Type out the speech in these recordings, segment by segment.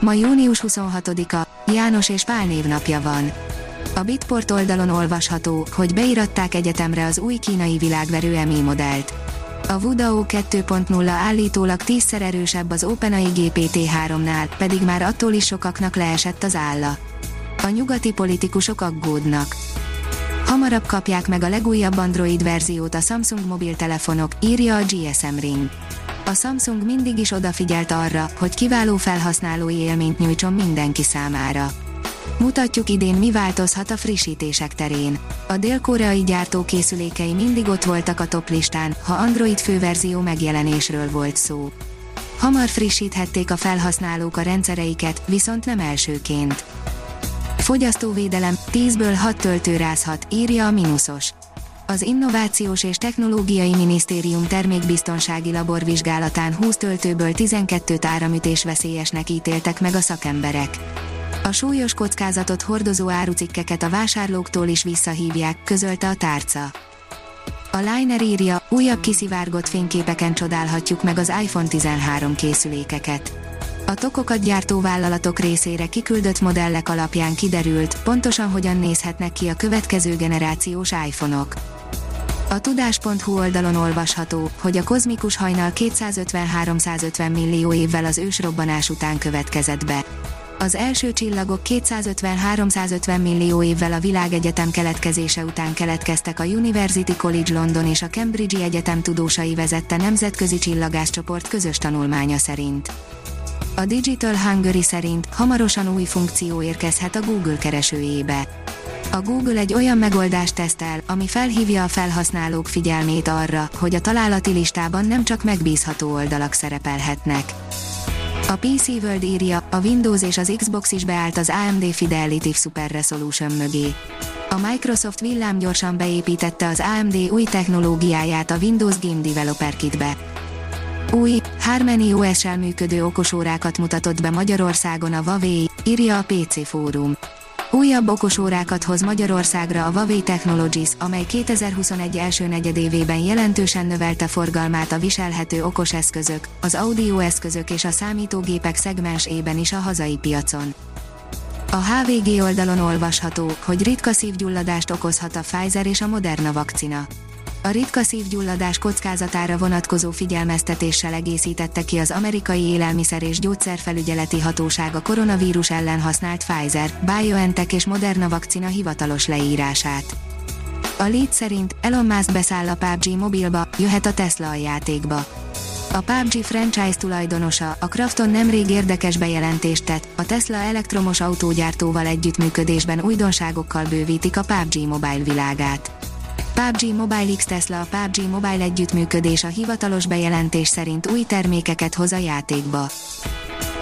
Ma június 26-a, János és Pál névnapja van. A Bitport oldalon olvasható, hogy beiratták egyetemre az új kínai világverő EMI modellt. A Vudao 2.0 állítólag tízszer erősebb az OpenAI GPT-3-nál, pedig már attól is sokaknak leesett az álla. A nyugati politikusok aggódnak. Hamarabb kapják meg a legújabb Android verziót a Samsung mobiltelefonok, írja a GSM Ring a Samsung mindig is odafigyelt arra, hogy kiváló felhasználói élményt nyújtson mindenki számára. Mutatjuk idén mi változhat a frissítések terén. A dél-koreai gyártó készülékei mindig ott voltak a top listán, ha Android főverzió megjelenésről volt szó. Hamar frissíthették a felhasználók a rendszereiket, viszont nem elsőként. Fogyasztóvédelem, 10-ből 6 töltő rázhat, írja a Minusos az Innovációs és Technológiai Minisztérium termékbiztonsági laborvizsgálatán 20 töltőből 12 áramütés veszélyesnek ítéltek meg a szakemberek. A súlyos kockázatot hordozó árucikkeket a vásárlóktól is visszahívják, közölte a tárca. A Liner írja, újabb kiszivárgott fényképeken csodálhatjuk meg az iPhone 13 készülékeket. A tokokat gyártó vállalatok részére kiküldött modellek alapján kiderült, pontosan hogyan nézhetnek ki a következő generációs iPhone-ok. A tudás.hu oldalon olvasható, hogy a kozmikus hajnal 250-350 millió évvel az ősrobbanás után következett be. Az első csillagok 250-350 millió évvel a világegyetem keletkezése után keletkeztek a University College London és a Cambridge Egyetem tudósai vezette nemzetközi csillagáscsoport közös tanulmánya szerint. A Digital Hungary szerint hamarosan új funkció érkezhet a Google keresőjébe a Google egy olyan megoldást tesztel, ami felhívja a felhasználók figyelmét arra, hogy a találati listában nem csak megbízható oldalak szerepelhetnek. A PC World írja, a Windows és az Xbox is beállt az AMD Fidelity Super Resolution mögé. A Microsoft villámgyorsan beépítette az AMD új technológiáját a Windows Game Developer Kitbe. Új, Harmony OS-sel működő okosórákat mutatott be Magyarországon a Huawei, írja a PC Fórum. Újabb okosórákat hoz Magyarországra a Huawei Technologies, amely 2021 első negyedévében jelentősen növelte forgalmát a viselhető okos eszközök, az audio eszközök és a számítógépek szegmensében is a hazai piacon. A HVG oldalon olvasható, hogy ritka szívgyulladást okozhat a Pfizer és a Moderna vakcina a ritka szívgyulladás kockázatára vonatkozó figyelmeztetéssel egészítette ki az amerikai élelmiszer és gyógyszerfelügyeleti hatóság a koronavírus ellen használt Pfizer, BioNTech és Moderna vakcina hivatalos leírását. A lead szerint Elon Musk beszáll a PUBG mobilba, jöhet a Tesla a játékba. A PUBG franchise tulajdonosa, a Krafton nemrég érdekes bejelentést tett, a Tesla elektromos autógyártóval együttműködésben újdonságokkal bővítik a PUBG mobile világát. PUBG Mobile X Tesla a PUBG Mobile együttműködés a hivatalos bejelentés szerint új termékeket hoz a játékba.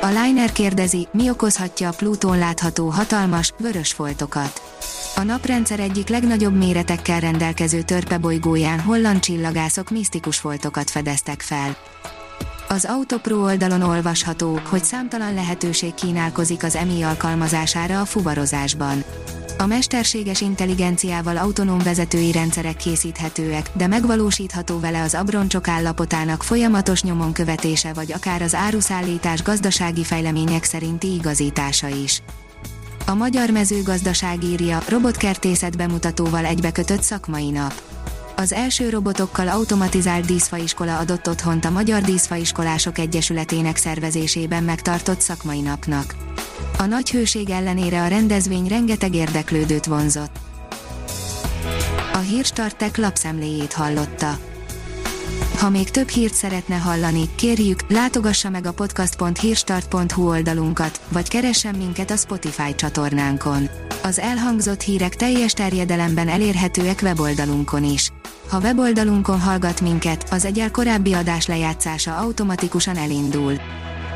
A Liner kérdezi, mi okozhatja a Plutón látható hatalmas, vörös foltokat. A naprendszer egyik legnagyobb méretekkel rendelkező törpebolygóján holland csillagászok misztikus foltokat fedeztek fel. Az Autopro oldalon olvasható, hogy számtalan lehetőség kínálkozik az EMI alkalmazására a fuvarozásban. A mesterséges intelligenciával autonóm vezetői rendszerek készíthetőek, de megvalósítható vele az abroncsok állapotának folyamatos nyomon követése vagy akár az áruszállítás gazdasági fejlemények szerinti igazítása is. A magyar mezőgazdaság írja, robotkertészet bemutatóval egybekötött szakmai nap. Az első robotokkal automatizált díszfaiskola adott otthont a Magyar Díszfaiskolások Egyesületének szervezésében megtartott szakmai napnak. A nagy hőség ellenére a rendezvény rengeteg érdeklődőt vonzott. A Hírstartek lapszemléjét hallotta. Ha még több hírt szeretne hallani, kérjük, látogassa meg a podcast.hírstart.hu oldalunkat, vagy keressen minket a Spotify csatornánkon. Az elhangzott hírek teljes terjedelemben elérhetőek weboldalunkon is. Ha weboldalunkon hallgat minket, az egyel korábbi adás lejátszása automatikusan elindul.